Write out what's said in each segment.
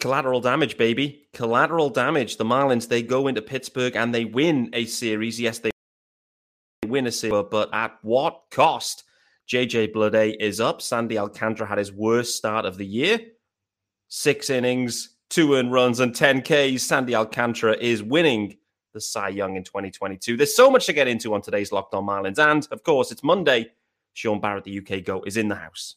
Collateral damage, baby. Collateral damage. The Marlins, they go into Pittsburgh and they win a series. Yes, they win a series, but at what cost? JJ Bleday is up. Sandy Alcantara had his worst start of the year. Six innings, two earned runs, and 10 Ks. Sandy Alcantara is winning the Cy Young in 2022. There's so much to get into on today's Locked On Marlins. And of course, it's Monday. Shaun Barrett, the UK GOAT, is in the house.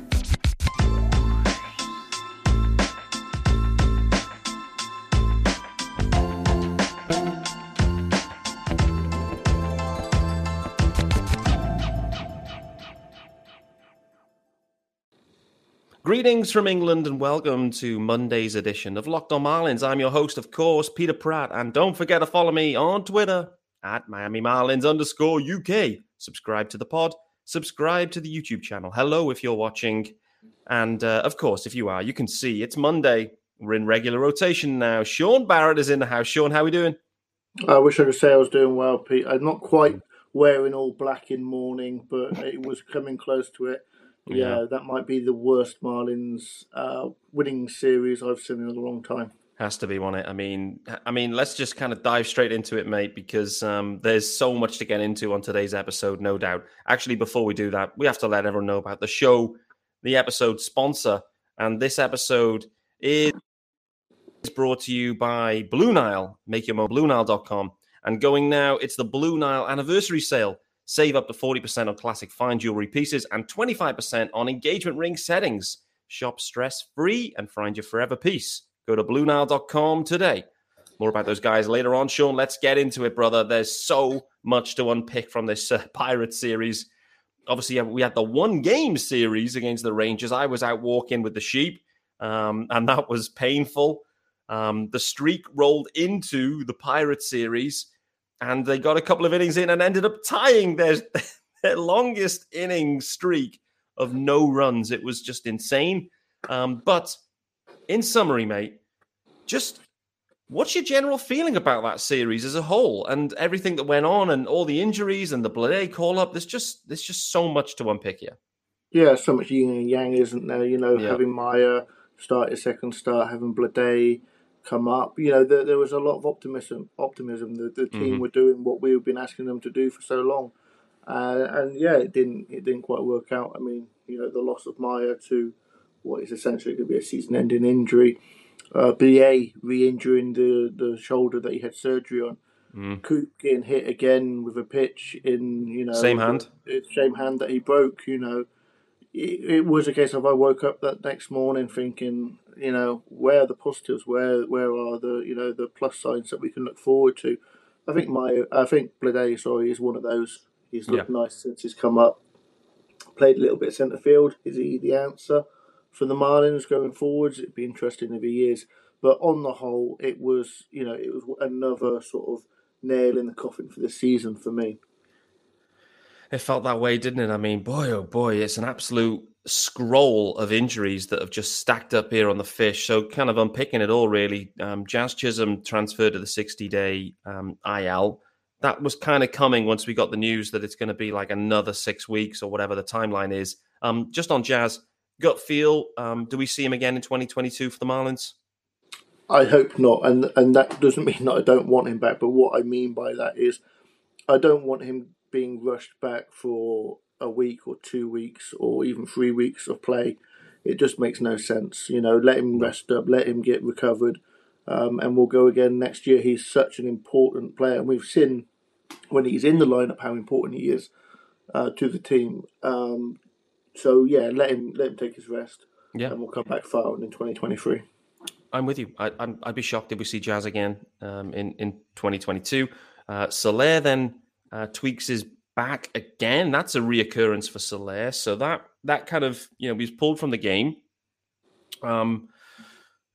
Greetings from England and welcome to Monday's edition of Locked On Marlins. I'm your host, of course, Peter Pratt, and don't forget to follow me on Twitter at Miami Marlins underscore UK. Subscribe to the pod, subscribe to the YouTube channel. Hello if you're watching, and uh, of course, if you are, you can see it's Monday. We're in regular rotation now. Shaun Barrett is in the house. Shaun, how are we doing? I wish I could say I was doing well, Pete. I'm not quite wearing all black in mourning, but it was coming close to it. Yeah, yeah, that might be the worst Marlins uh, winning series I've seen in a long time. Has to be one it. I mean, I mean, let's just kind of dive straight into it, mate, because um, there's so much to get into on today's episode, no doubt. Actually, before we do that, we have to let everyone know about the show, the episode sponsor, and this episode is brought to you by Blue Nile. Make your more BlueNile.com. And going now, it's the Blue Nile anniversary sale. Save up to 40% on classic fine jewelry pieces and 25% on engagement ring settings. Shop stress free and find your forever piece. Go to BlueNile.com today. More about those guys later on. Shaun, let's get into it, brother. There's so much to unpick from this uh, Pirate series. Obviously, we had the one game series against the Rangers. I was out walking with the sheep, um, and that was painful. Um, the streak rolled into the Pirate series and they got a couple of innings in and ended up tying their, their longest inning streak of no runs. It was just insane. Um, but in summary, mate, just what's your general feeling about that series as a whole and everything that went on and all the injuries and the Bleday call up? There's just there's just so much to unpick here. Yeah, so much yin and yang, isn't there? You know, yeah. having Meyer start his second start, having Bleday come up. You know, there, there was a lot of optimism. Optimism. The, the team mm-hmm. were doing what we've been asking them to do for so long, uh, and yeah, it didn't. It didn't quite work out. I mean, you know, the loss of Meyer to what is essentially going to be a season-ending injury. Uh, BA re-injuring the the shoulder that he had surgery on. Mm. Coop getting hit again with a pitch in you know same hand, the, same hand that he broke. You know, it, it was a case of I woke up that next morning thinking, you know, where are the positives? Where where are the you know the plus signs that we can look forward to? I think my I think Bleday, sorry, is one of those. He's looked yeah. nice since he's come up. Played a little bit centre field. Is he the answer for the Marlins going forwards? It'd be interesting if he is. But on the whole, it was you know it was another sort of nail in the coffin for the season for me. It felt that way, didn't it? I mean, boy, oh boy, it's an absolute scroll of injuries that have just stacked up here on the fish. So, kind of unpicking it all, really. Um, Jazz Chisholm transferred to the 60 day um, IL. That was kind of coming once we got the news that it's going to be like another six weeks or whatever the timeline is. Um, just on Jazz, gut feel, um, do we see him again in 2022 for the Marlins? I hope not. And, and that doesn't mean that I don't want him back. But what I mean by that is I don't want him being rushed back for a week or two weeks or even three weeks of play. It just makes no sense. You know, let him rest up, let him get recovered, um, and we'll go again next year. He's such an important player, and we've seen when he's in the lineup how important he is uh, to the team. Um, so yeah, let him let him take his rest. Yeah, and we'll come back firing in 2023. I'm with you. I, would be shocked if we see Jazz again um, in in 2022. Uh, Soler then uh, tweaks his back again. That's a reoccurrence for Soler. So that that kind of you know he's pulled from the game. Um,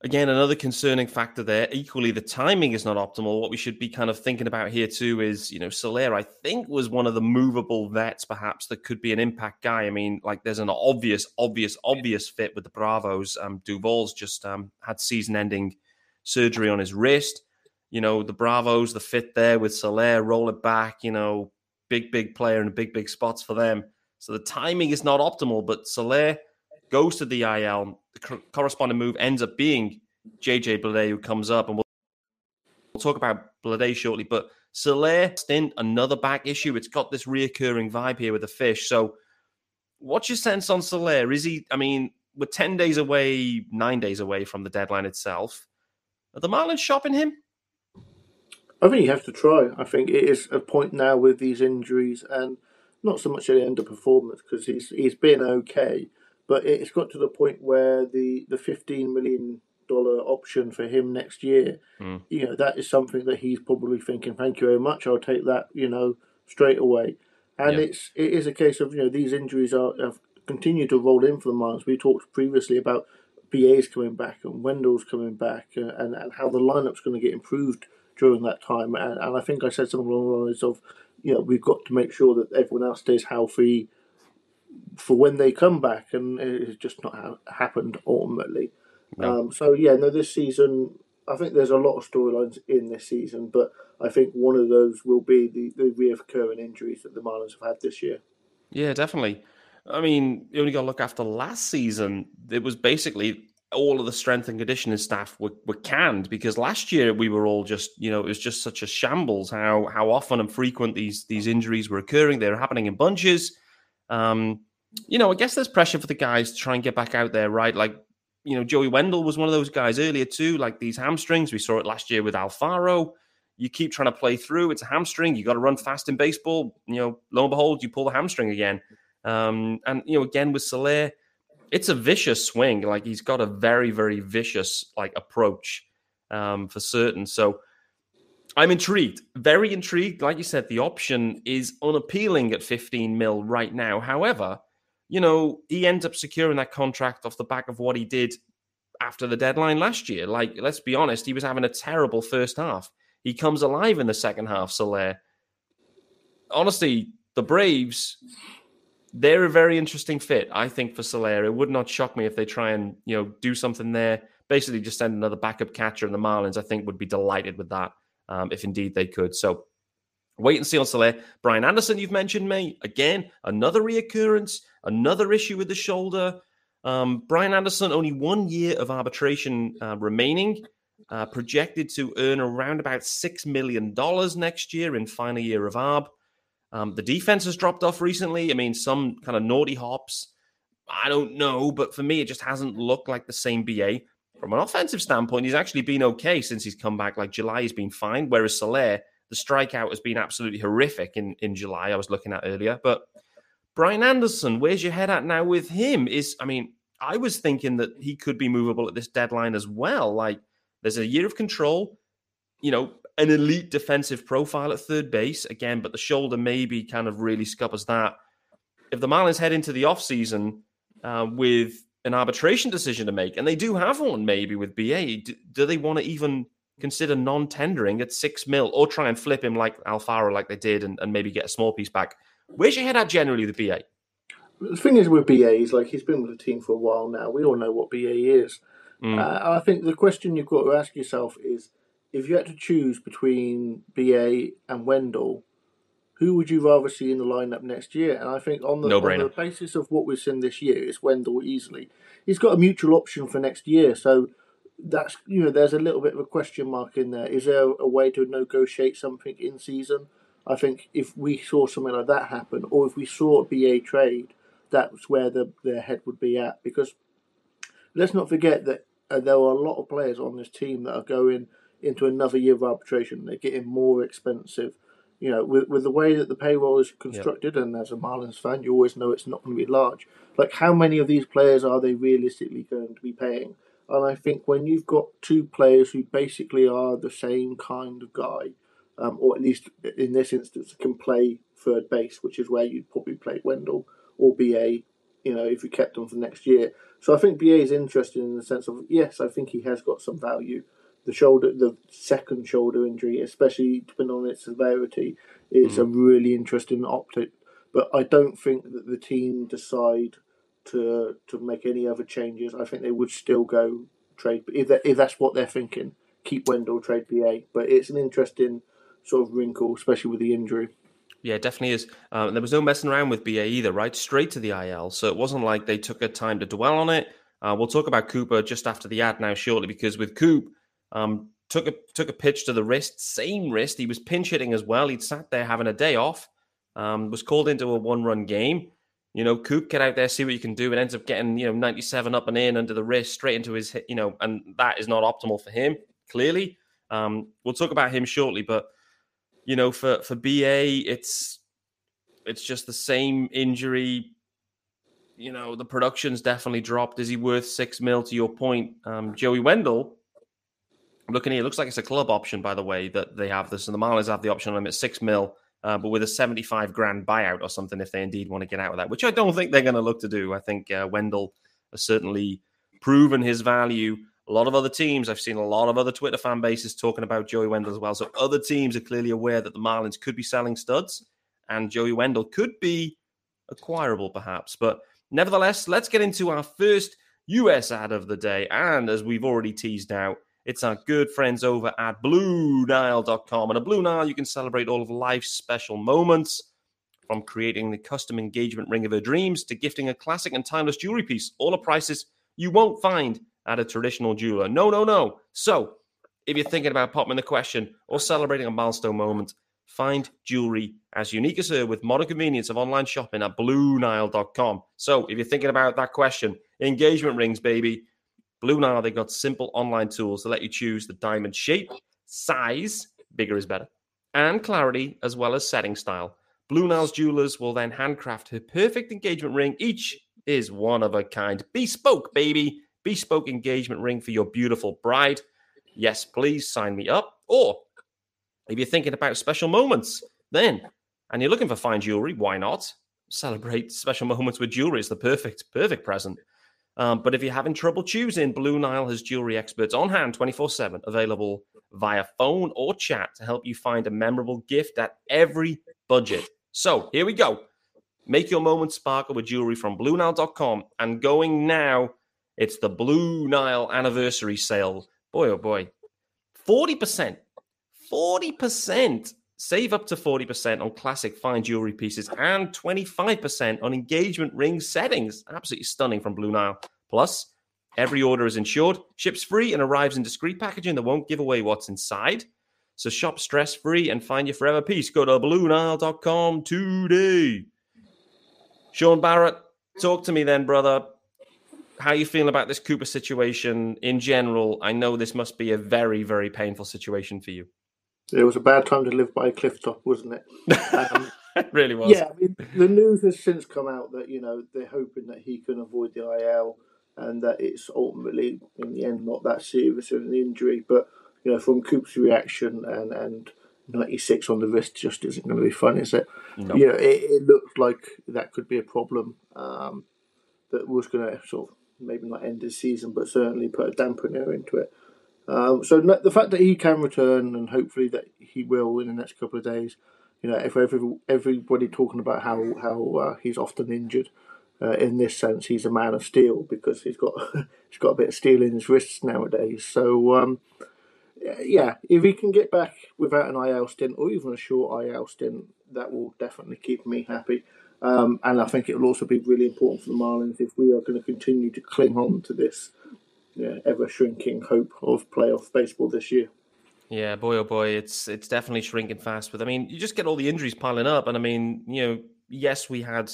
again, another concerning factor there. Equally, the timing is not optimal. What we should be kind of thinking about here too is you know Soler. I think was one of the movable vets, perhaps that could be an impact guy. I mean, like there's an obvious, obvious, obvious fit with the Bravos. Um, Duvall's just um, had season-ending surgery on his wrist. You know, the Bravos, the fit there with Soler, roll it back, you know, big, big player and big, big spots for them. So the timing is not optimal, but Soler goes to the IL. The corresponding move ends up being JJ Bleday, who comes up, and we'll, we'll talk about Bleday shortly. But Soler stint, another back issue. It's got this reoccurring vibe here with the fish. So, what's your sense on Soler? Is he? I mean, we're ten days away, nine days away from the deadline itself. Are the Marlins shopping him? I think you have to try. I think it is a point now with these injuries and not so much at the end of performance because he's he's been okay, but it's got to the point where the the fifteen million dollar option for him next year, mm. you know, that is something that he's probably thinking, thank you very much, I'll take that, you know, straight away. And yep. it's it is a case of you know these injuries are have continued to roll in for the Marlins. We talked previously about BA's coming back and Wendle's coming back, and, and, and how the lineup's going to get improved during that time. And, and I think I said something along the lines of, you know, we've got to make sure that everyone else stays healthy for when they come back, and it's just not ha- happened ultimately. No. Um, so yeah, no, this season I think there's a lot of storylines in this season, but I think one of those will be the, the reoccurring injuries that the Marlins have had this year. Yeah, definitely. I mean, you only got to look after last season. It was basically all of the strength and conditioning staff were, were canned because last year we were all just, you know, it was just such a shambles how how often and frequent these these injuries were occurring. They were happening in bunches. Um, you know, I guess there's pressure for the guys to try and get back out there, right? Like you know, Joey Wendle was one of those guys earlier too, like these hamstrings. We saw it last year with Alfaro. You keep trying to play through. It's a hamstring. You got to run fast in baseball. You know, lo and behold, you pull the hamstring again. Um, and you know, again with Soler, it's a vicious swing. Like he's got a very, very vicious like approach um, for certain. So I'm intrigued, very intrigued. Like you said, the option is unappealing at 15 mil right now. However, you know, he ends up securing that contract off the back of what he did after the deadline last year. Like, let's be honest, he was having a terrible first half. He comes alive in the second half, Soler. Honestly, the Braves, they're a very interesting fit, I think, for Soler. It would not shock me if they try and, you know, do something there. Basically, just send another backup catcher, and the Marlins, I think, would be delighted with that um, if indeed they could. So, Wait and see on Soler. Brian Anderson, you've mentioned me again. Another reoccurrence, another issue with the shoulder. Um, Brian Anderson, only one year of arbitration uh, remaining, uh, projected to earn around about $6 million next year in final year of ARB. Um, the defense has dropped off recently. I mean, some kind of naughty hops. I don't know, but for me, it just hasn't looked like the same BA. From an offensive standpoint, he's actually been okay since he's come back. Like July, he's been fine, whereas Soler the strikeout has been absolutely horrific in, in July, I was looking at earlier. But Brian Anderson, where's your head at now with him? Is I mean, I was thinking that he could be movable at this deadline as well. Like there's a year of control, you know, an elite defensive profile at third base again, but the shoulder maybe kind of really scuppers that. If the Marlins head into the offseason uh, with an arbitration decision to make, and they do have one maybe with BA, do, do they want to even consider non-tendering at six mil or try and flip him like Alfaro like they did and, and maybe get a small piece back. Where's your head at generally with BA? The thing is with BA is like he's been with the team for a while now. We all know what BA is. Mm. Uh, I think the question you've got to ask yourself is if you had to choose between BA and Wendle, who would you rather see in the lineup next year? And I think on the, on the basis of what we've seen this year, it's Wendle easily. He's got a mutual option for next year, so that's you know there's a little bit of a question mark in there. Is there a way to negotiate something in season? I think if we saw something like that happen, or if we saw a BA trade, that's where the their head would be at. Because let's not forget that uh, there are a lot of players on this team that are going into another year of arbitration. They're getting more expensive. You know, with with the way that the payroll is constructed, yep. and as a Marlins fan, you always know it's not going to be large. Like, how many of these players are they realistically going to be paying? And I think when you've got two players who basically are the same kind of guy, um, or at least in this instance can play third base, which is where you'd probably play Wendle or BA, you know, if you kept them for next year. So I think BA is interesting in the sense of yes, I think he has got some value. The shoulder, the second shoulder injury, especially depending on its severity, is mm-hmm. a really interesting optic. But I don't think that the team decide to to make any other changes. I think they would still go trade. If that, if that's what they're thinking, keep Wendle, trade BA. But it's an interesting sort of wrinkle, especially with the injury. Yeah, definitely is. Um, there was no messing around with BA either, right? Straight to the IL. So it wasn't like they took a time to dwell on it. Uh, we'll talk about Cooper just after the ad now shortly, because with Coop, um, took a took a pitch to the wrist, same wrist. He was pinch hitting as well. He'd sat there having a day off. Um, was called into a one run game. You know, Coop, get out there, see what you can do. It ends up getting you know 97 up and in under the wrist, straight into his. You know, and that is not optimal for him. Clearly, um, we'll talk about him shortly, but you know, for for BA, it's it's just the same injury. You know, the production's definitely dropped. Is he worth six mil? To your point, um, Joey Wendle. Looking here, it looks like it's a club option, by the way, that they have this. And the Marlins have the option on him at six mil, uh, but with a 75 grand buyout or something if they indeed want to get out of that, which I don't think they're going to look to do. I think uh, Wendle has certainly proven his value a lot of other teams, I've seen a lot of other Twitter fan bases talking about Joey Wendle as well. So other teams are clearly aware that the Marlins could be selling studs and Joey Wendle could be acquirable perhaps. But nevertheless, let's get into our first US ad of the day. And as we've already teased out, it's our good friends over at BlueNile.com. And at Blue Nile, you can celebrate all of life's special moments from creating the custom engagement ring of her dreams to gifting a classic and timeless jewelry piece, all at prices you won't find at a traditional jeweler. No, no, no. So, if you're thinking about popping the question or celebrating a milestone moment, find jewelry as unique as her with modern convenience of online shopping at BlueNile.com. So, if you're thinking about that question, engagement rings, baby, Blue Nile, they've got simple online tools to let you choose the diamond shape, size, bigger is better, and clarity, as well as setting style. Blue Nile's jewelers will then handcraft her perfect engagement ring. Each is one of a kind, bespoke, baby bespoke engagement ring for your beautiful bride. Yes, please sign me up. Or if you're thinking about special moments, then and you're looking for fine jewelry, why not? Celebrate special moments with jewelry. It's the perfect, perfect present. Um, but if you're having trouble choosing, Blue Nile has jewelry experts on hand 24 7, available via phone or chat to help you find a memorable gift at every budget. So here we go. Make your moment sparkle with jewelry from BlueNile.com and going now it's the Blue Nile anniversary sale. Boy, oh boy. 40%. 40%. Save up to 40% on classic fine jewelry pieces and 25% on engagement ring settings. Absolutely stunning from Blue Nile. Plus, every order is insured, ships free, and arrives in discreet packaging that won't give away what's inside. So shop stress free and find your forever piece. Go to BlueNile.com today. Shaun Barrett, talk to me then, brother how you feeling about this Cooper situation in general? I know this must be a very, very painful situation for you. It was a bad time to live by a cliff top, wasn't it? Um, it really was. Yeah, I mean, the news has since come out that you know they're hoping that he can avoid the IL and that it's ultimately in the end not that serious of an injury. But you know, from Coop's reaction and and 96 on the wrist just isn't going to be fun, is it? No. You know, it, it looks like that could be a problem um, that was going to sort of maybe not end his season, but certainly put a dampener into it. Um, so the fact that he can return and hopefully that he will in the next couple of days, you know, if every, everybody talking about how how uh, he's often injured, uh, in this sense, he's a man of steel because he's got he's got a bit of steel in his wrists nowadays. So um, yeah, if he can get back without an IL stint or even a short IL stint, that will definitely keep me happy. Um, and I think it will also be really important for the Marlins if we are going to continue to cling on to this yeah, ever shrinking hope of playoff baseball this year. Yeah, boy, oh boy, it's it's definitely shrinking fast. But I mean, you just get all the injuries piling up, and I mean, you know, yes, we had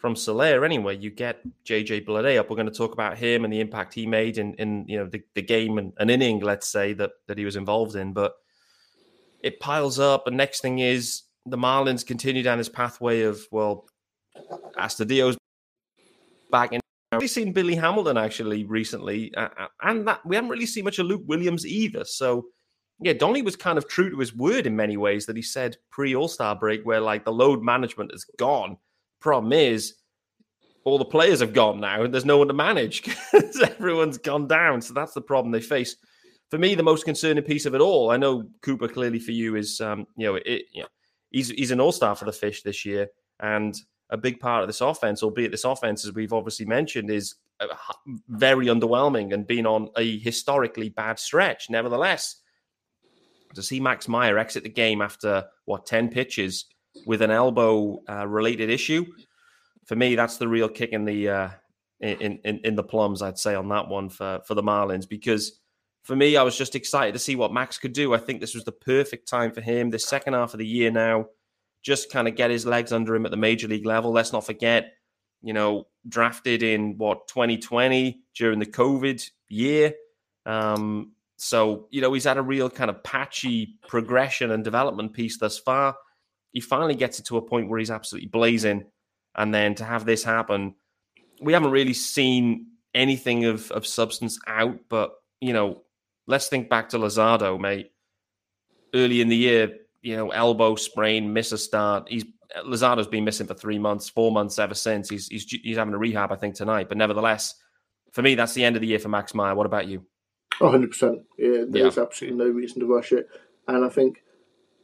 from Soler anyway. You get JJ Bleday up. We're going to talk about him and the impact he made in in you know the, the game and an inning, let's say that that he was involved in. But it piles up, and next thing is the Marlins continue down this pathway of well, Astudillo's back in. Really seen Billy Hamilton actually recently, uh, and that we haven't really seen much of Luke Williams either. So, yeah, Donny was kind of true to his word in many ways that he said pre All Star break, where like the load management is gone. Problem is, all the players have gone now, and there's no one to manage because everyone's gone down. So that's the problem they face. For me, the most concerning piece of it all, I know Cooper clearly for you is, um, you know, it, you know, he's he's an All Star for the Fish this year, and a big part of this offense, albeit this offense, as we've obviously mentioned, is uh, very underwhelming and been on a historically bad stretch. Nevertheless, to see Max Meyer exit the game after what ten pitches with an elbow uh, related issue, for me, that's the real kick in the uh, in, in in the plums. I'd say on that one for for the Marlins because for me, I was just excited to see what Max could do. I think this was the perfect time for him. The second half of the year now, just kind of get his legs under him at the major league level. Let's not forget, you know, drafted in what 2020 during the COVID year. Um, so, you know, he's had a real kind of patchy progression and development piece thus far. He finally gets it to a point where he's absolutely blazing. And then to have this happen, we haven't really seen anything of, of substance out, but, you know, let's think back to Luzardo, mate. Early in the year, you know, elbow sprain, miss a start. He's Luzardo's been missing for three months, four months ever since. He's he's he's having a rehab, I think, tonight. But nevertheless, for me, that's the end of the year for Max Meyer. What about you? hundred percent. Yeah, there's yeah. absolutely no reason to rush it. And I think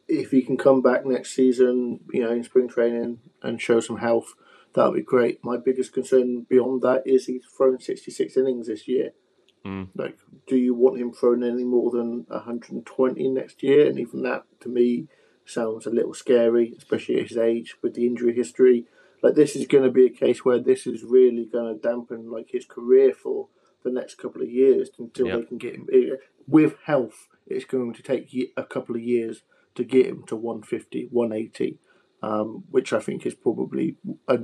if he can come back next season, you know, in spring training and show some health, that would be great. My biggest concern beyond that is he's thrown 66 innings this year. Mm. Like, do you want him thrown any more than 120 next year? And even that, to me, sounds a little scary, especially at his age with the injury history. Like, this is going to be a case where this is really going to dampen like his career for the next couple of years until yep. they can get him eh, with health. It's going to take a couple of years to get him to 150, 180, um, which I think is probably a,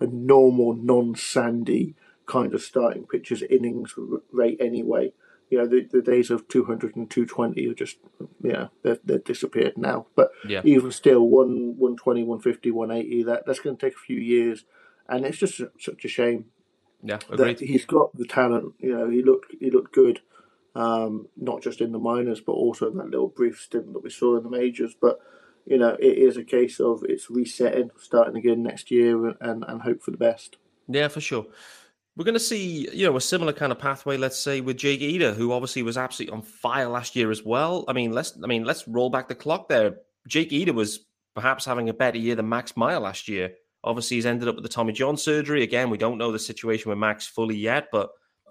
a normal, non-sandy kind of starting pitcher's innings rate anyway. You know, the, the days of 200 and 220 are just, yeah, they're, they've disappeared now. But yeah. even still, 1, 120, 150, 180, that, that's going to take a few years. And it's just such a shame. Yeah, agreed. he's got the talent. You know, he looked he looked good, um, not just in the minors, but also in that little brief stint that we saw in the majors. But you know, it is a case of it's resetting, starting again next year, and and hope for the best. Yeah, for sure. We're going to see, you know, a similar kind of pathway, let's say, with Jake Eder, who obviously was absolutely on fire last year as well. I mean, let's, I mean, let's roll back the clock there. Jake Eder was perhaps having a better year than Max Meyer last year. Obviously, he's ended up with the Tommy John surgery. Again, we don't know the situation with Max fully yet, but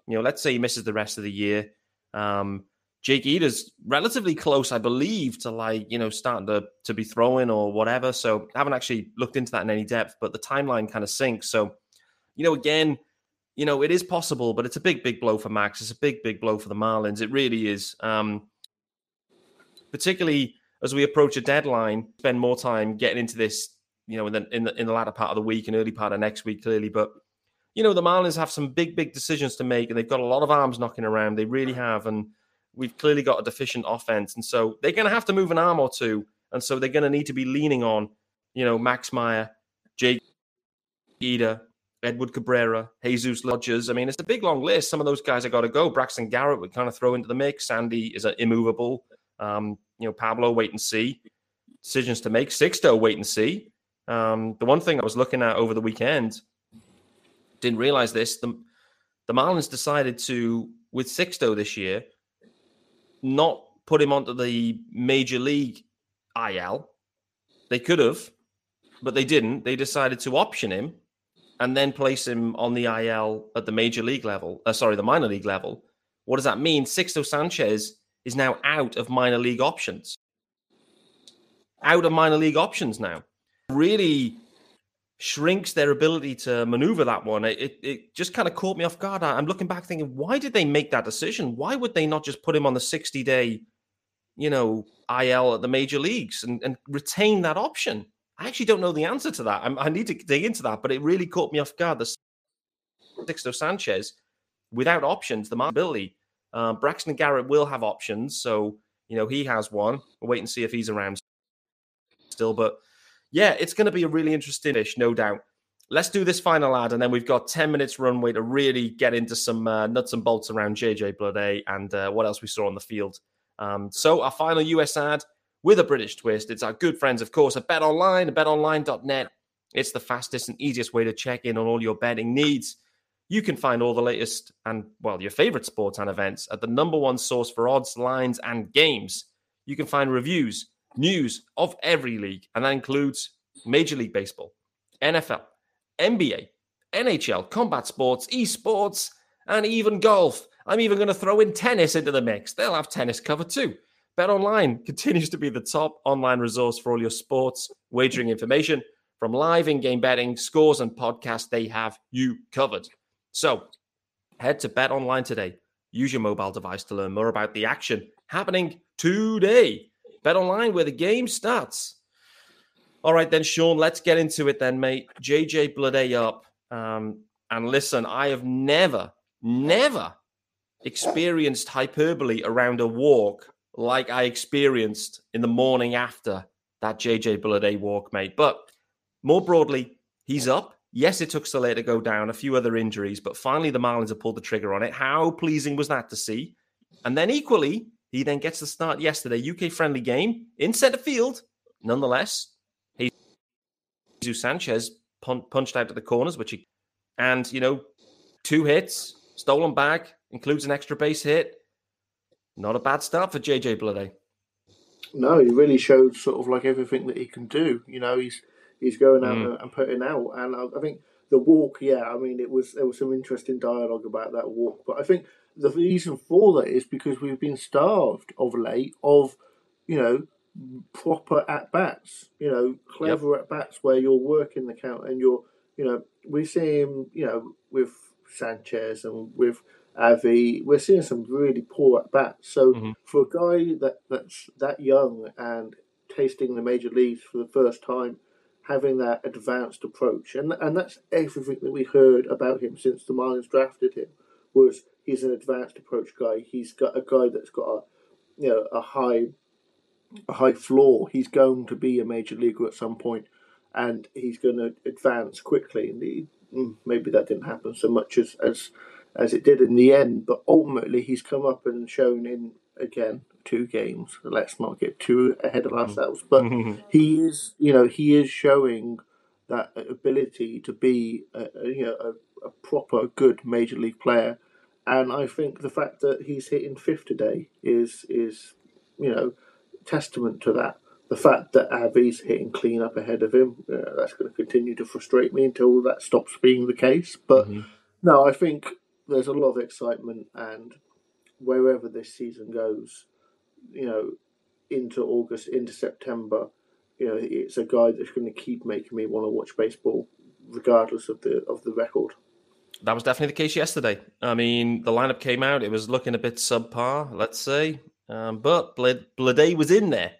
you know, let's say he misses the rest of the year. Um, Jake Eder's relatively close, I believe, to like you know starting to to be throwing or whatever. So I haven't actually looked into that in any depth, but the timeline kind of syncs. So you know, again, you know, it is possible, but it's a big, big blow for Max. It's a big, big blow for the Marlins. It really is. Um, particularly as we approach a deadline, spend more time getting into this, you know, in the, in the in the latter part of the week and early part of next week, clearly. But you know, the Marlins have some big, big decisions to make, and they've got a lot of arms knocking around. They really have, and we've clearly got a deficient offense, and so they're going to have to move an arm or two, and so they're going to need to be leaning on, you know, Max Meyer, Jake Eder, Edward Cabrera, Jesus Luzardo. I mean, it's a big long list. Some of those guys have got to go. Braxton Garrett would kind of throw into the mix. Sandy is immovable. Um, you know, Pablo, wait and see. Decisions to make. Sixto, wait and see. Um, the one thing I was looking at over the weekend, didn't realize this. The, the Marlins decided to, with Sixto this year, not put him onto the major league IL. They could have, but they didn't. They decided to option him and then place him on the IL at the major league level, uh, sorry, the minor league level, what does that mean? Sixto Sanchez is now out of minor league options. Out of minor league options now. Really shrinks their ability to maneuver that one. It, it, it just kind of caught me off guard. I'm looking back thinking, why did they make that decision? Why would they not just put him on the 60 day, you know, IL at the major leagues and, and retain that option? I actually don't know the answer to that. I'm, i need to dig into that, but it really caught me off guard. The Sixto Sanchez, without options, the ability. Uh, Braxton Garrett will have options, so you know he has one. We'll wait and see if he's around still. But yeah, it's going to be a really interesting dish, no doubt. Let's do this final ad, and then we've got 10 minutes runway to really get into some uh, nuts and bolts around JJ Bleday and uh, what else we saw on the field. Um, so, our final US ad with a British twist. It's our good friends, of course, at Bet Online, betonline.net. It's the fastest and easiest way to check in on all your betting needs. You can find all the latest and, well, your favorite sports and events at the number one source for odds, lines, and games. You can find reviews, news of every league, and that includes Major League Baseball, NFL, NBA, NHL, combat sports, esports, and even golf. I'm even going to throw in tennis into the mix. They'll have tennis cover too. BetOnline continues to be the top online resource for all your sports wagering information. From live in game betting, scores, and podcasts, they have you covered. So head to BetOnline today. Use your mobile device to learn more about the action happening today. BetOnline, where the game starts. All right, then, Shaun, let's get into it then, mate. JJ Bleday up. Um, and listen, I have never, never experienced hyperbole around a walk like I experienced in the morning after that JJ Bleday walk, mate. But more broadly, he's up. Yes, it took Soler to go down, a few other injuries, but finally the Marlins have pulled the trigger on it. How pleasing was that to see? And then equally, he then gets the start yesterday, UK friendly game in centre field. Nonetheless, He's Jesus Sanchez pun- punched out to the corners, which he, and you know, two hits, stolen bag, includes an extra base hit. Not a bad start for JJ Bleday. No, he really showed sort of like everything that he can do. You know, he's he's going out mm. and putting out. And I, I, think the walk, yeah, I mean, it was there was some interesting dialogue about that walk, but I think the reason for that is because we've been starved of late of, you know, proper at bats. You know, clever yep. at bats where you're working the count and you're, you know, we see him, you know, with Sanchez and with Avi, we're seeing some really poor at bats. So mm-hmm. for a guy that that's that young and tasting the major leagues for the first time having that advanced approach, and and that's everything that we heard about him since the Marlins drafted him. Was he's an advanced approach guy? He's got a guy that's got a you know a high a high floor. He's going to be a major leaguer at some point, and he's going to advance quickly. And he, mm, maybe that didn't happen so much as as as it did in the end, but ultimately he's come up and shown in again two games. Let's not get too ahead of ourselves, but he is, you know, he is showing that ability to be, a, a you know, a, a, proper good major league player. And I think the fact that he's hitting fifth today is is, you know, testament to that. The fact that Avi's hitting clean up ahead of him, uh, that's going to continue to frustrate me until that stops being the case. But mm-hmm. no, I think there's a lot of excitement, and wherever this season goes, you know, into August, into September, you know, it's a guy that's going to keep making me want to watch baseball, regardless of the of the record. That was definitely the case yesterday. I mean, the lineup came out; it was looking a bit subpar, let's say, um, but Bleday was in there,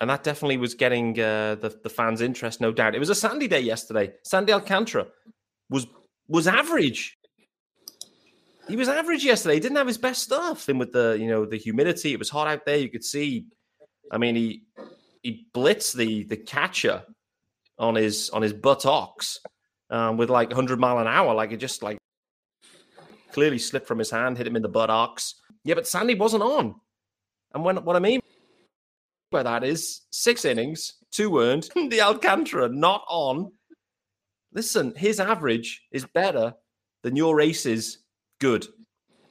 and that definitely was getting uh, the the fans' interest, no doubt. It was a sandy day yesterday. Sandy Alcantara was was average he was average yesterday. He didn't have his best stuff. And with the you know the humidity, it was hot out there. You could see. I mean, he he blitzed the the catcher on his on his buttocks um, with like 100 mile an hour. Like it just like clearly slipped from his hand, hit him in the buttocks. Yeah, but Sandy wasn't on. And when what I mean by that is six innings, two earned, the Alcantara not on. Listen, his average is better than your aces good.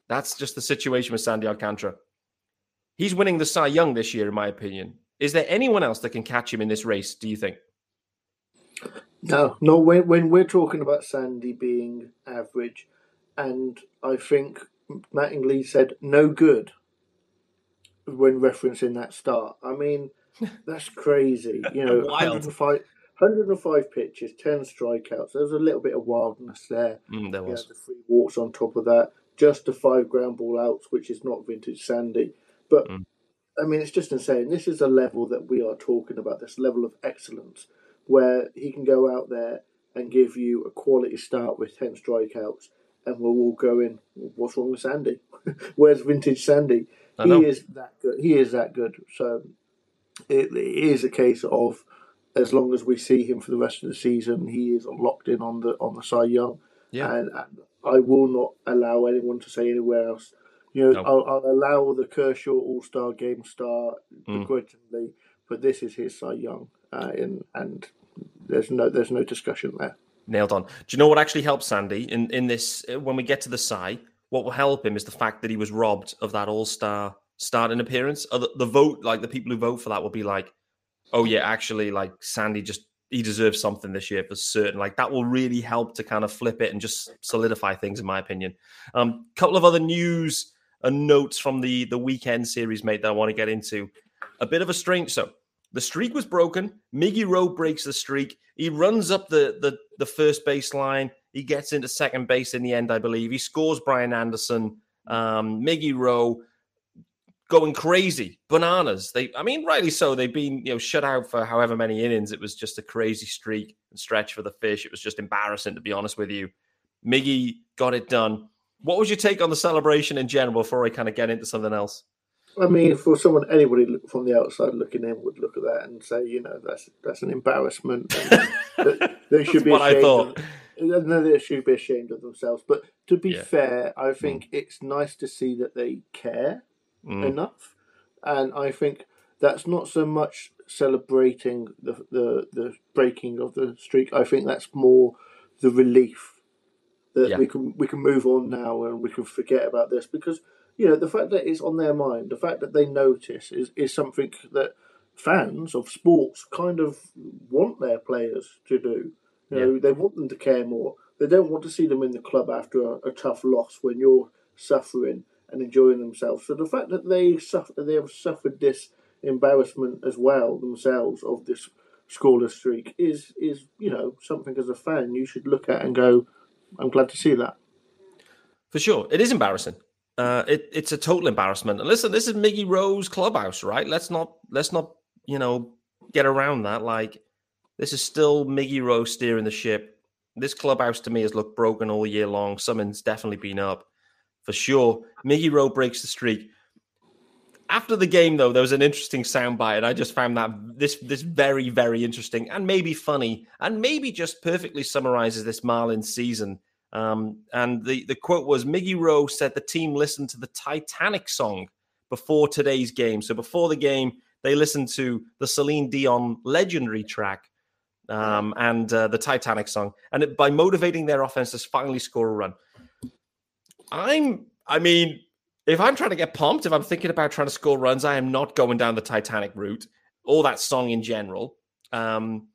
That's just the situation with Sandy Alcantara. He's winning the Cy Young this year, in my opinion. Is there anyone else that can catch him in this race, do you think? No, no. When, when we're talking about Sandy being average, and I think Mattingly said no good when referencing that start. I mean, that's crazy. You know, 105, 105 pitches, 10 strikeouts. There's a little bit of wildness there. Mm, there was. the three walks on top of that. Just the five ground ball outs, which is not vintage Sandy. But, mm. I mean, it's just insane. This is a level that we are talking about, this level of excellence, where he can go out there and give you a quality start with 10 strikeouts, and we're all going, what's wrong with Sandy? Where's vintage Sandy? He is that good. He is that good. So it, it is a case of as long as we see him for the rest of the season, he is locked in on the on the Cy Young. Yeah. And, and I will not allow anyone to say anywhere else. You know, I'll, I'll, allow the Kershaw All Star Game start mm. begrudgingly, but this is his Cy Young, uh, in, and there's no there's no discussion there. Nailed on. Do you know what actually helps Sandy in in this? Uh, when we get to the Cy, what will help him is the fact that he was robbed of that All Star starting appearance. The, the vote, like the people who vote for that, will be like, oh yeah, actually, like Sandy just he deserves something this year for certain. Like that will really help to kind of flip it and just solidify things, in my opinion. A um, couple of other news and notes from the the weekend series, mate, that I want to get into. A bit of a strange. So the streak was broken. Miggy Rojas breaks the streak. He runs up the the the first baseline. He gets into second base in the end, I believe. He scores Brian Anderson. Um, Miggy Rojas going crazy, bananas. They, I mean, rightly so. They've been, you know, shut out for however many innings. It was just a crazy streak and stretch for the fish. It was just embarrassing, to be honest with you. Miggy got it done. What was your take on the celebration in general before I kind of get into something else? I mean, for someone, anybody from the outside looking in would look at that and say, you know, that's that's an embarrassment. they should be ashamed. I thought. Of, they should be ashamed of themselves. But to be Yeah. fair, I hmm. think it's nice to see that they care Mm. enough, and I think that's not so much celebrating the the the breaking of the streak. I think that's more the relief that Yeah. we can we can move on now and we can forget about this because you know the fact that it's on their mind, the fact that they notice is is something that fans of sports kind of want their players to do. You know, they want them to care more. They don't want to see them in the club after a, a tough loss when you're suffering and enjoying themselves. So the fact that they suffer, they have suffered this embarrassment as well themselves of this scoreless streak is is you know something as a fan you should look at and go, I'm glad to see that. For sure, it is embarrassing. Uh, it, it's a total embarrassment. And listen, this is Miggy Rojas clubhouse, right? Let's not let's not you know get around that. Like this is still Miggy Rojas steering the ship. This clubhouse to me has looked broken all year long. Something's definitely been up for sure. Miggy Rojas breaks the streak. After the game, though, there was an interesting soundbite, and I just found that this this very very interesting and maybe funny and maybe just perfectly summarizes this Marlins season. Um, and the, the quote was Miggy Rojas said the team listened to the Titanic song before today's game. So before the game, they listened to the Celine Dion legendary track um, and uh, the Titanic song. And it, by motivating their offense to finally score a run. I'm, I mean, if I'm trying to get pumped, if I'm thinking about trying to score runs, I am not going down the Titanic route or that song in general. Um,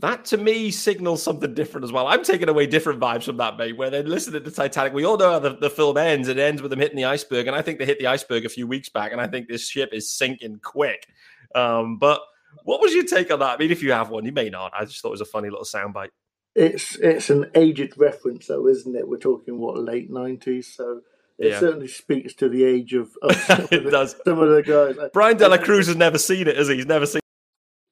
that to me signals something different as well. I'm taking away different vibes from that, mate. Where they're listening to Titanic, we all know how the, the film ends. It ends with them hitting the iceberg, and I think they hit the iceberg a few weeks back, and I think this ship is sinking quick. Um, but what was your take on that? I mean, if you have one, you may not. I just thought it was a funny little soundbite. It's it's an aged reference though, isn't it? We're talking what late nineties, so it Yeah. certainly speaks to the age of, of some, of the, does. some of the guys. Bryan De La Cruz has never seen it, has he? He's never seen.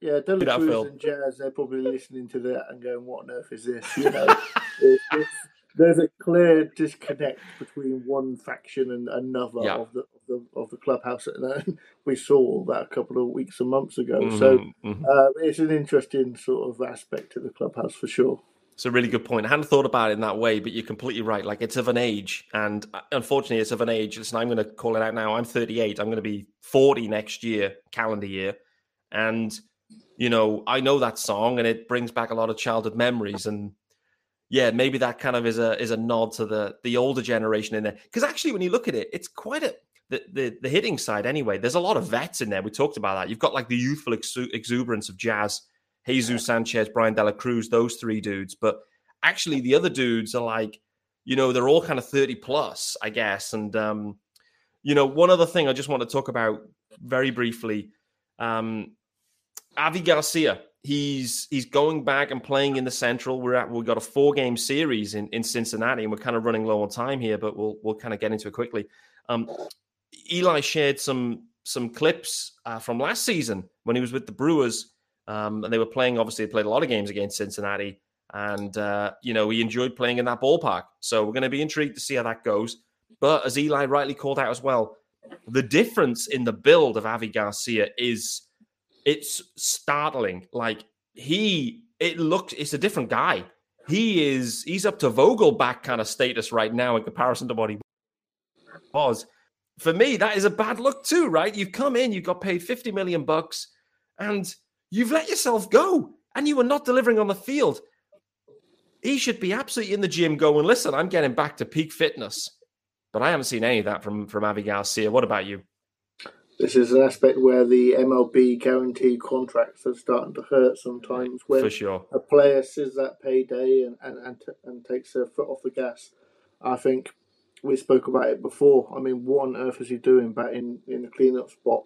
Yeah, De La Cruz film. and Jazz, they're probably listening to that and going, "What on earth is this?" You know, it's, it's, there's a clear disconnect between one faction and another Yeah. of the, of the of the clubhouse, and we saw that a couple of weeks and months ago. So Mhm, mhm. uh, it's an interesting sort of aspect to the clubhouse for sure. It's a really good point. I hadn't thought about it in that way, but you're completely right. Like it's of an age, and uh, unfortunately, it's of an age. Listen, I'm going to call it out now. I'm 38. I'm going to be 40 next year, calendar year, and you know I know that song, and it brings back a lot of childhood memories. And yeah, maybe that kind of is a is a nod to the the older generation in there. Because actually, when you look at it, it's quite a the, the the hitting side anyway. There's a lot of vets in there. We talked about that. You've got like the youthful exu- exuberance of Jazz. Jesus Sanchez, Bryan De La Cruz, those three dudes. But actually, the other dudes are like, you know, they're all kind of 30 plus, I guess. And, um, you know, one other thing I just want to talk about very briefly um, Avi Garcia. He's he's going back and playing in the Central. We're at we've got a four game series in, in Cincinnati, and we're kind of running low on time here, but we'll we'll kind of get into it quickly. Um, Eli shared some some clips uh, from last season when he was with the Brewers, um, and they were playing. Obviously, they played a lot of games against Cincinnati, and uh, you know he enjoyed playing in that ballpark. So we're going to be intrigued to see how that goes. But as Eli rightly called out as well, the difference in the build of Avi Garcia is it's startling. Like he, it looks, it's a different guy. He is, he's up to Vogelbach kind of status right now in comparison to what he was. For me, that is a bad look too, right? You've come in, you got paid 50 million bucks, and you've let yourself go, and you were not delivering on the field. He should be absolutely in the gym going, listen, I'm getting back to peak fitness. But I haven't seen any of that from, from Avi Garcia. What about you? This is an aspect where the MLB guaranteed contracts are starting to hurt sometimes when For sure. a player sees that payday and and and, t- and takes their foot off the gas. I think we spoke about it before. I mean, what on earth is he doing back in in the cleanup spot?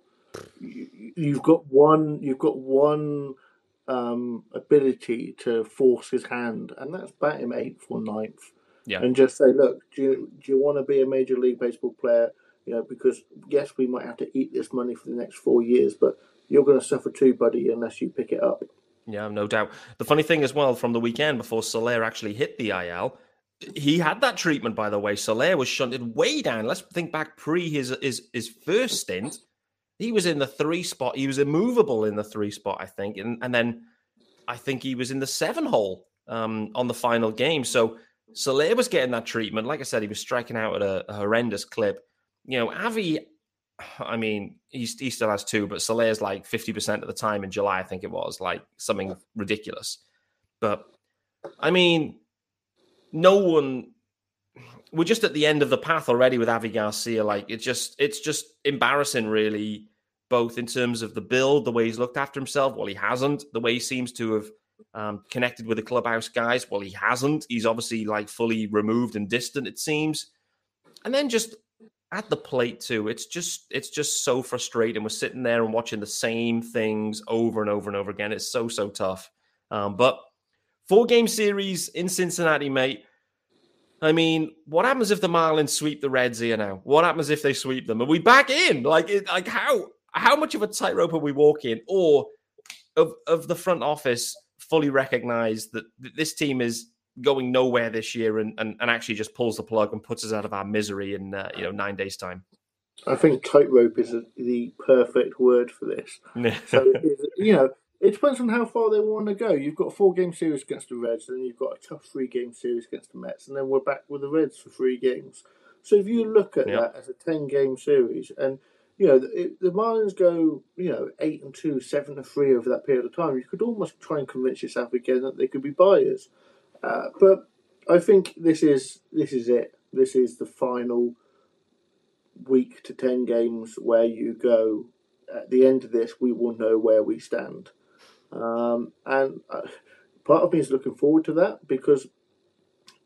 You, you've got one. You've got one um, ability to force his hand, and that's bat him eighth or ninth. Yeah. And just say, look, do you do you want to be a major league baseball player? You know, because yes, we might have to eat this money for the next four years, but you're going to suffer too, buddy, unless you pick it up. Yeah, no doubt. The funny thing as well from the weekend before Soler actually hit the IL, he had that treatment, by the way. Soler was shunted way down. Let's think back pre his his his first stint. He was in the three spot. He was immovable in the three spot, I think, and and then I think he was in the seven hole um, on the final game. So Soler was getting that treatment. Like I said, he was striking out at a, a horrendous clip. You know, Avi. I mean, he's, he still has two, but Soler's like fifty percent of the time in July. I think it was like something ridiculous. But I mean, no one we're just at the end of the path already with Avi Garcia. Like it's just it's just embarrassing, really, both in terms of the build, the way he's looked after himself. Well, he hasn't. The way he seems to have um, connected with the clubhouse guys. Well, he hasn't. He's obviously like fully removed and distant. It seems, and then just at the plate too. It's just it's just so frustrating. We're sitting there and watching the same things over and over and over again. It's so so tough. Um, but four game series in Cincinnati, mate. I mean, what happens if the Marlins sweep the Reds here now? What happens if they sweep them? Are we back in? Like, it, like how how much of a tightrope are we walking? Or of of the front office fully recognize that that this team is going nowhere this year and, and, and actually just pulls the plug and puts us out of our misery in uh, you know nine days time. I think tightrope is the perfect word for this. so you know, it depends on how far they want to go. You've got a four game series against the Reds, then you've got a tough three game series against the Mets, and then we're back with the Reds for three games. So if you look at that as a ten game series, and you know the, the Marlins go you know eight and two, seven and three over that period of time, you could almost try and convince yourself again that they could be buyers. Uh, but I think this is this is it. This is the final week to ten games where you go. At the end of this, we will know where we stand. Um, and uh, part of me is looking forward to that because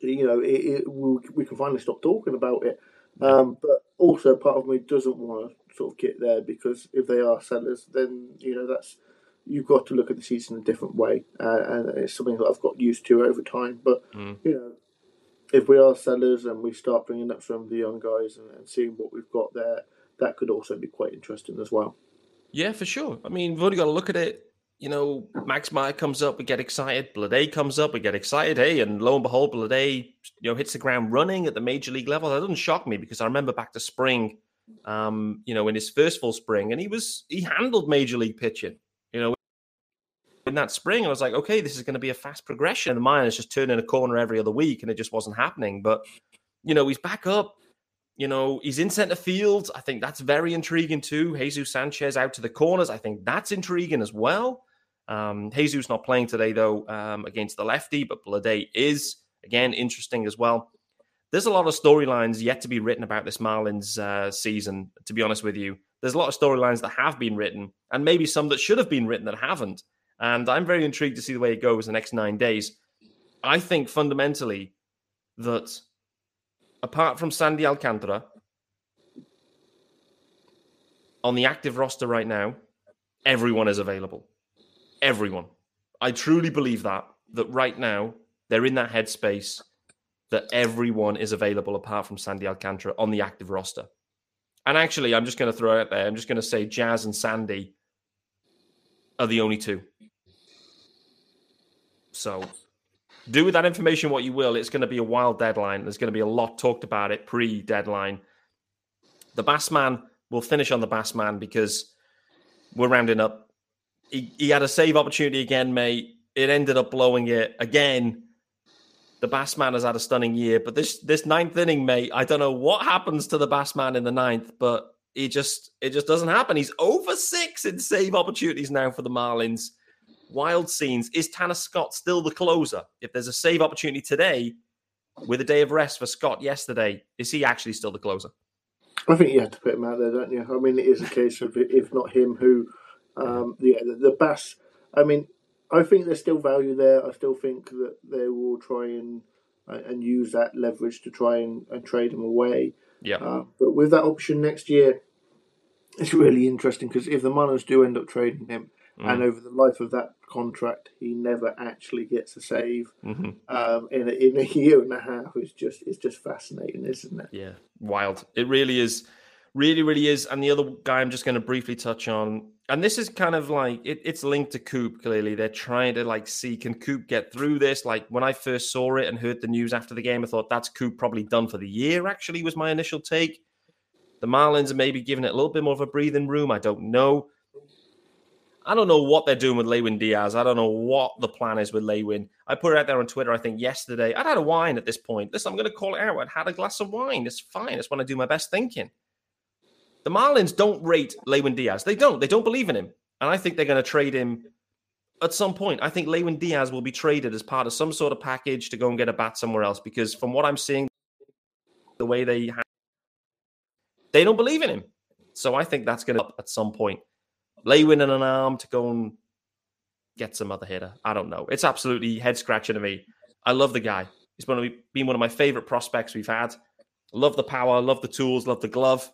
you know it, it, we, we, can finally stop talking about it. Um, but also, part of me doesn't want to sort of get there because if they are sellers, then you know that's you've got to look at the season a different way, uh, and it's something that I've got used to over time. But mm. you know, if we are sellers and we start bringing up some of the young guys and, and seeing what we've got there, that could also be quite interesting as well. Yeah, for sure. I mean, we've only got to look at it you know, Max Meyer comes up, we get excited. Bleday comes up, we get excited. Hey, and lo and behold, Bleday, you know, hits the ground running at the major league level. That doesn't shock me because I remember back to spring, um, you know, in his first full spring, and he was he handled major league pitching. You know, in that spring, I was like, okay, this is going to be a fast progression. And the mine is just turning a corner every other week, and it just wasn't happening. But you know, he's back up. You know, he's in center field. I think that's very intriguing too. Jesus Sanchez out to the corners. I think that's intriguing as well. Um, Jesus not playing today though um, against the lefty, but Bleday is again interesting as well. There's a lot of storylines yet to be written about this Marlins uh, season. To be honest with you, there's a lot of storylines that have been written, and maybe some that should have been written that haven't. And I'm very intrigued to see the way it goes the next nine days. I think fundamentally that apart from Sandy Alcantara, on the active roster right now, everyone is available. Everyone. I truly believe that, that right now they're in that headspace that everyone is available apart from Sandy Alcantara on the active roster. And actually, I'm just going to throw it out there. I'm just going to say Jazz and Sandy are the only two. So do with that information what you will. It's going to be a wild deadline. There's going to be a lot talked about it pre deadline. The Bassman will finish on the Bassman because we're rounding up. He, he had a save opportunity again, mate. It ended up blowing it again. The Bassman has had a stunning year, but this this ninth inning, mate, I don't know what happens to the Bassman in the ninth, but he just it just doesn't happen. He's over six in save opportunities now for the Marlins wild scenes. Is Tanner Scott still the closer? If there's a save opportunity today, with a day of rest for Scott yesterday, is he actually still the closer? I think you have to put him out there, don't you? I mean, it is a case of if not him, who? Um, yeah, the, the Bass. I mean, I think there's still value there. I still think that they will try and and, and use that leverage to try and, and trade him away. Yeah. Uh, but with that option next year, it's really interesting because if the Marlins do end up trading him, mm. and over the life of that contract, he never actually gets a save mm-hmm. um, in a, in a year and a half, it's just it's just fascinating, isn't it? Yeah, wild. It really is, really, really is. And the other guy I'm just going to briefly touch on, and this is kind of like it, it's linked to Coop. Clearly, they're trying to like see can Coop get through this. Like when I first saw it and heard the news after the game, I thought that's Coop probably done for the year. Actually, was my initial take. The Marlins are maybe giving it a little bit more of a breathing room. I don't know. I don't know what they're doing with Lewin Diaz. I don't know what the plan is with Lewin. I put it out there on Twitter, I think, yesterday. I'd had a wine at this point. Listen, I'm going to call it out. I'd had a glass of wine. It's fine. It's when I do my best thinking. The Marlins don't rate Lewin Diaz. They don't. They don't believe in him. And I think they're going to trade him at some point. I think Lewin Diaz will be traded as part of some sort of package to go and get a bat somewhere else because from what I'm seeing, the way they have they don't believe in him. So I think that's going to up at some point. Lewin in an arm to go and get some other hitter. I don't know. It's absolutely head scratching to me. I love the guy. He's been one of my favorite prospects we've had. Love the power, love the tools, love the glove.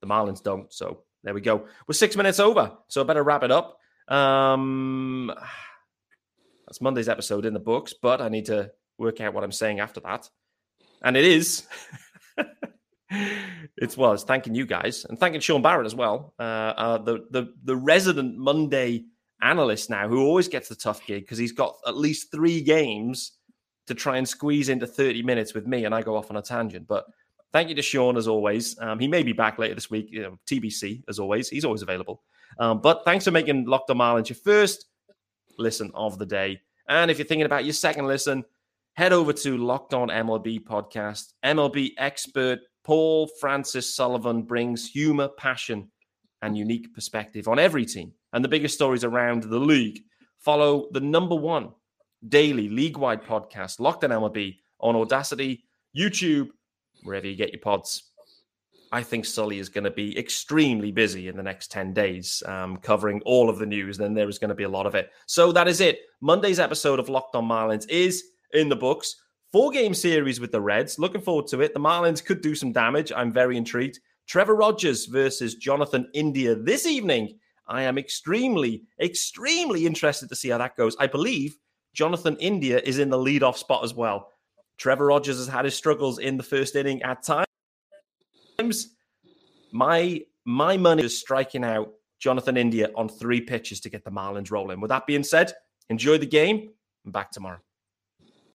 The Marlins don't. So there we go. We're six minutes over, so I better wrap it up. Um, that's Monday's episode in the books, but I need to work out what I'm saying after that. And it is it was thanking you guys and thanking Shaun Barrett as well, uh, uh, the the the resident Monday analyst now who always gets the tough gig because he's got at least three games to try and squeeze into 30 minutes with me and I go off on a tangent. But thank you to Shaun as always. Um, he may be back later this week, you know, TBC as always. He's always available. Um, but thanks for making Locked on Marlins your first listen of the day. And if you're thinking about your second listen, head over to Locked On MLB podcast. MLB expert Paul Francis Sullivan brings humor, passion, and unique perspective on every team and the biggest stories around the league. Follow the number one daily league wide podcast, Locked on MLB, on Audacy, YouTube, wherever you get your pods. I think Sully is going to be extremely busy in the next 10 days, um, covering all of the news. Then there is going to be a lot of it. So that is it. Monday's episode of Locked on Marlins is in the books. Four game series with the Reds. Looking forward to it. The Marlins could do some damage. I'm very intrigued. Trevor Rogers versus Jonathan India this evening. I am extremely, extremely interested to see how that goes. I believe Jonathan India is in the leadoff spot as well. Trevor Rogers has had his struggles in the first inning at times. My my money is striking out Jonathan India on three pitches to get the Marlins rolling. With that being said, enjoy the game and back tomorrow.